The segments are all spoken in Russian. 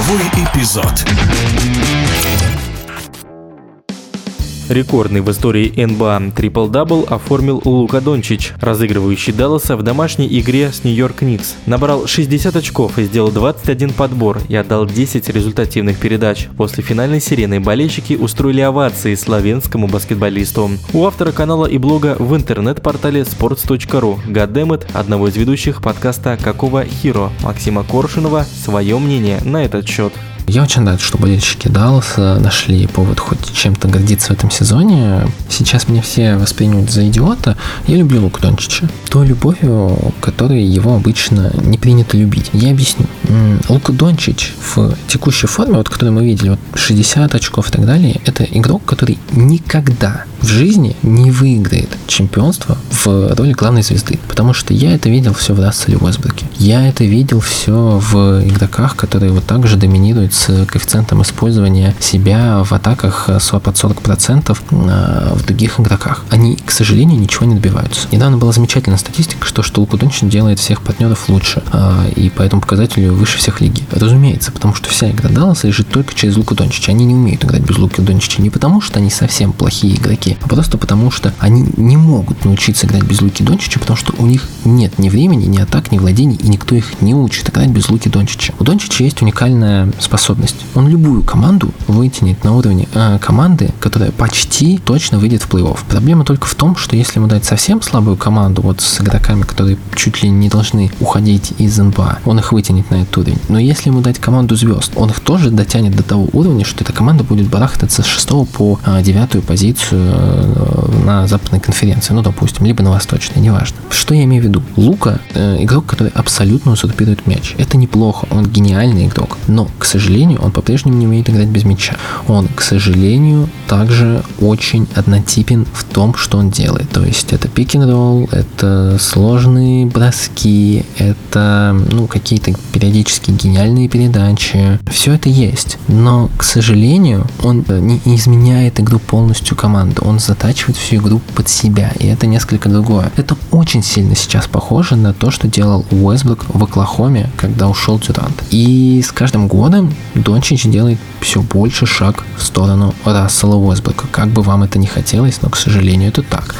Игровой эпизод. Рекордный в истории НБА трипл-дабл оформил Лука Дончич, разыгрывающий Далласа в домашней игре с Нью-Йорк Никс. Набрал 60 очков и сделал 21 подбор и отдал 10 результативных передач. После финальной сирены болельщики устроили овации славянскому баскетболисту. У автора канала и блога в интернет-портале sports.ru Goddammit, одного из ведущих подкаста «Какого Хиро» Максима Коршунова, свое мнение на этот счет. Я очень рад, что болельщики Далласа нашли повод хоть чем-то гордиться в этом сезоне. Сейчас меня все воспринимают за идиота. Я люблю Луку Дончича. Той любовью, которой его обычно не принято любить. Я объясню. Лука Дончич в текущей форме, вот которую мы видели, вот 60 очков и так далее, это игрок, который никогда в жизни не выиграет чемпионство в роли главной звезды. Потому что я это видел все в Расселе Уэсбруке. Я это видел все в игроках, которые вот так же доминируют с коэффициентом использования себя в атаках под 40% а, в других игроках. Они, к сожалению, ничего не добиваются. Недавно была замечательная статистика, что, что Лука Дончин делает всех партнеров лучше, а, и по этому показателю выше всех лиги. Разумеется, потому что вся игра Далласа лежит только через Луку Дончича. Они не умеют играть без Луки Дончича не потому, что они совсем плохие игроки, а просто потому, что они не могут научиться играть без Луки Дончича, потому что у них нет ни времени, ни атак, ни владений, и никто их не учит играть без Луки Дончича. У Дончича есть уникальная способность. Он любую команду вытянет на уровне э, команды, которая почти точно выйдет в плей-офф. Проблема только в том, что если ему дать совсем слабую команду, вот с игроками, которые чуть ли не должны уходить из НБА, он их вытянет на этот уровень. Но если ему дать команду звезд, он их тоже дотянет до того уровня, что эта команда будет барахтаться с 6 по 9 э, позицию э, на западной конференции, ну, допустим, либо на восточной, неважно. Что я имею в виду? Лука э, игрок, который абсолютно узурпирует мяч. Это неплохо, он гениальный игрок, но, к сожалению, он по-прежнему не умеет играть без мяча. Он, к сожалению, также очень однотипен в том, что он делает. То есть это пик ролл это сложные броски, это ну, какие-то периодически гениальные передачи. Все это есть. Но, к сожалению, он не изменяет игру полностью команды. Он затачивает всю игру под себя. И это несколько другое. Это очень сильно сейчас похоже на то, что делал Уэсбрук в Оклахоме, когда ушел Дюрант. И с каждым годом Дончич делает все больше шаг в сторону Рассела Уэсбрука. Как бы вам это не хотелось, но, к сожалению, это так.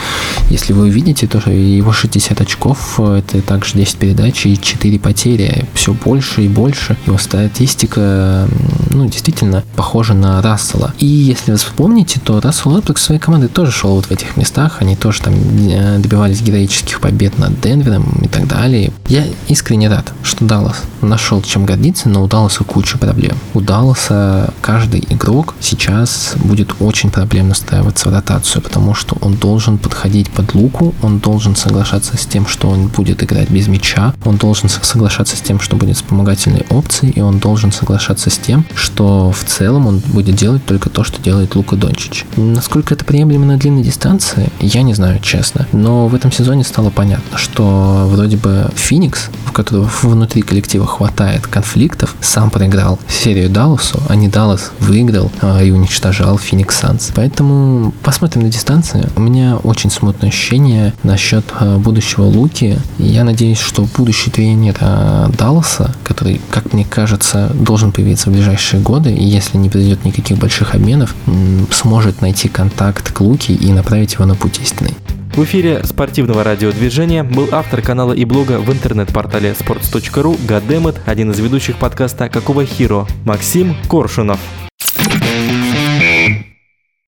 Если вы увидите, то его 60 очков, это также 10 передач и 4 потери. Все больше и больше. Его статистика, ну, действительно похожа на Рассела. И если вы вспомните, то Рассел Уэсбрук своей командой тоже шел вот в этих местах. Они тоже там э, добивались героических побед над Денвером и так далее. Я искренне рад, что Даллас нашел чем гордиться, но у Далласа куча проблем. У Далласа каждый игрок сейчас будет очень проблемно ставиться в ротацию, потому что он должен подходить под луку, он должен соглашаться с тем, что он будет играть без мяча, он должен соглашаться с тем, что будет вспомогательной опцией, и он должен соглашаться с тем, что в целом он будет делать только то, что делает Лука Дончич. Насколько это приемлемо на длинной дистанции, я не знаю, честно. Но в этом сезоне стало понятно, что вроде бы Феникс, в которого внутри коллектива хватает конфликтов, сам проиграл серию Далласу, а не Даллас выиграл а, и уничтожал Феникс Санс. Поэтому посмотрим на дистанции. У меня очень смутное ощущение насчет а, будущего Луки. Я надеюсь, что будущий тренер а, Далласа, который, как мне кажется, должен появиться в ближайшие годы, и если не произойдет никаких больших обменов, сможет найти контакт к Луке и направить его на путь истинный. В эфире спортивного радиодвижения был автор канала и блога в интернет-портале sports.ru Гадемет, один из ведущих подкаста «Какого Хиро» Максим Коршунов.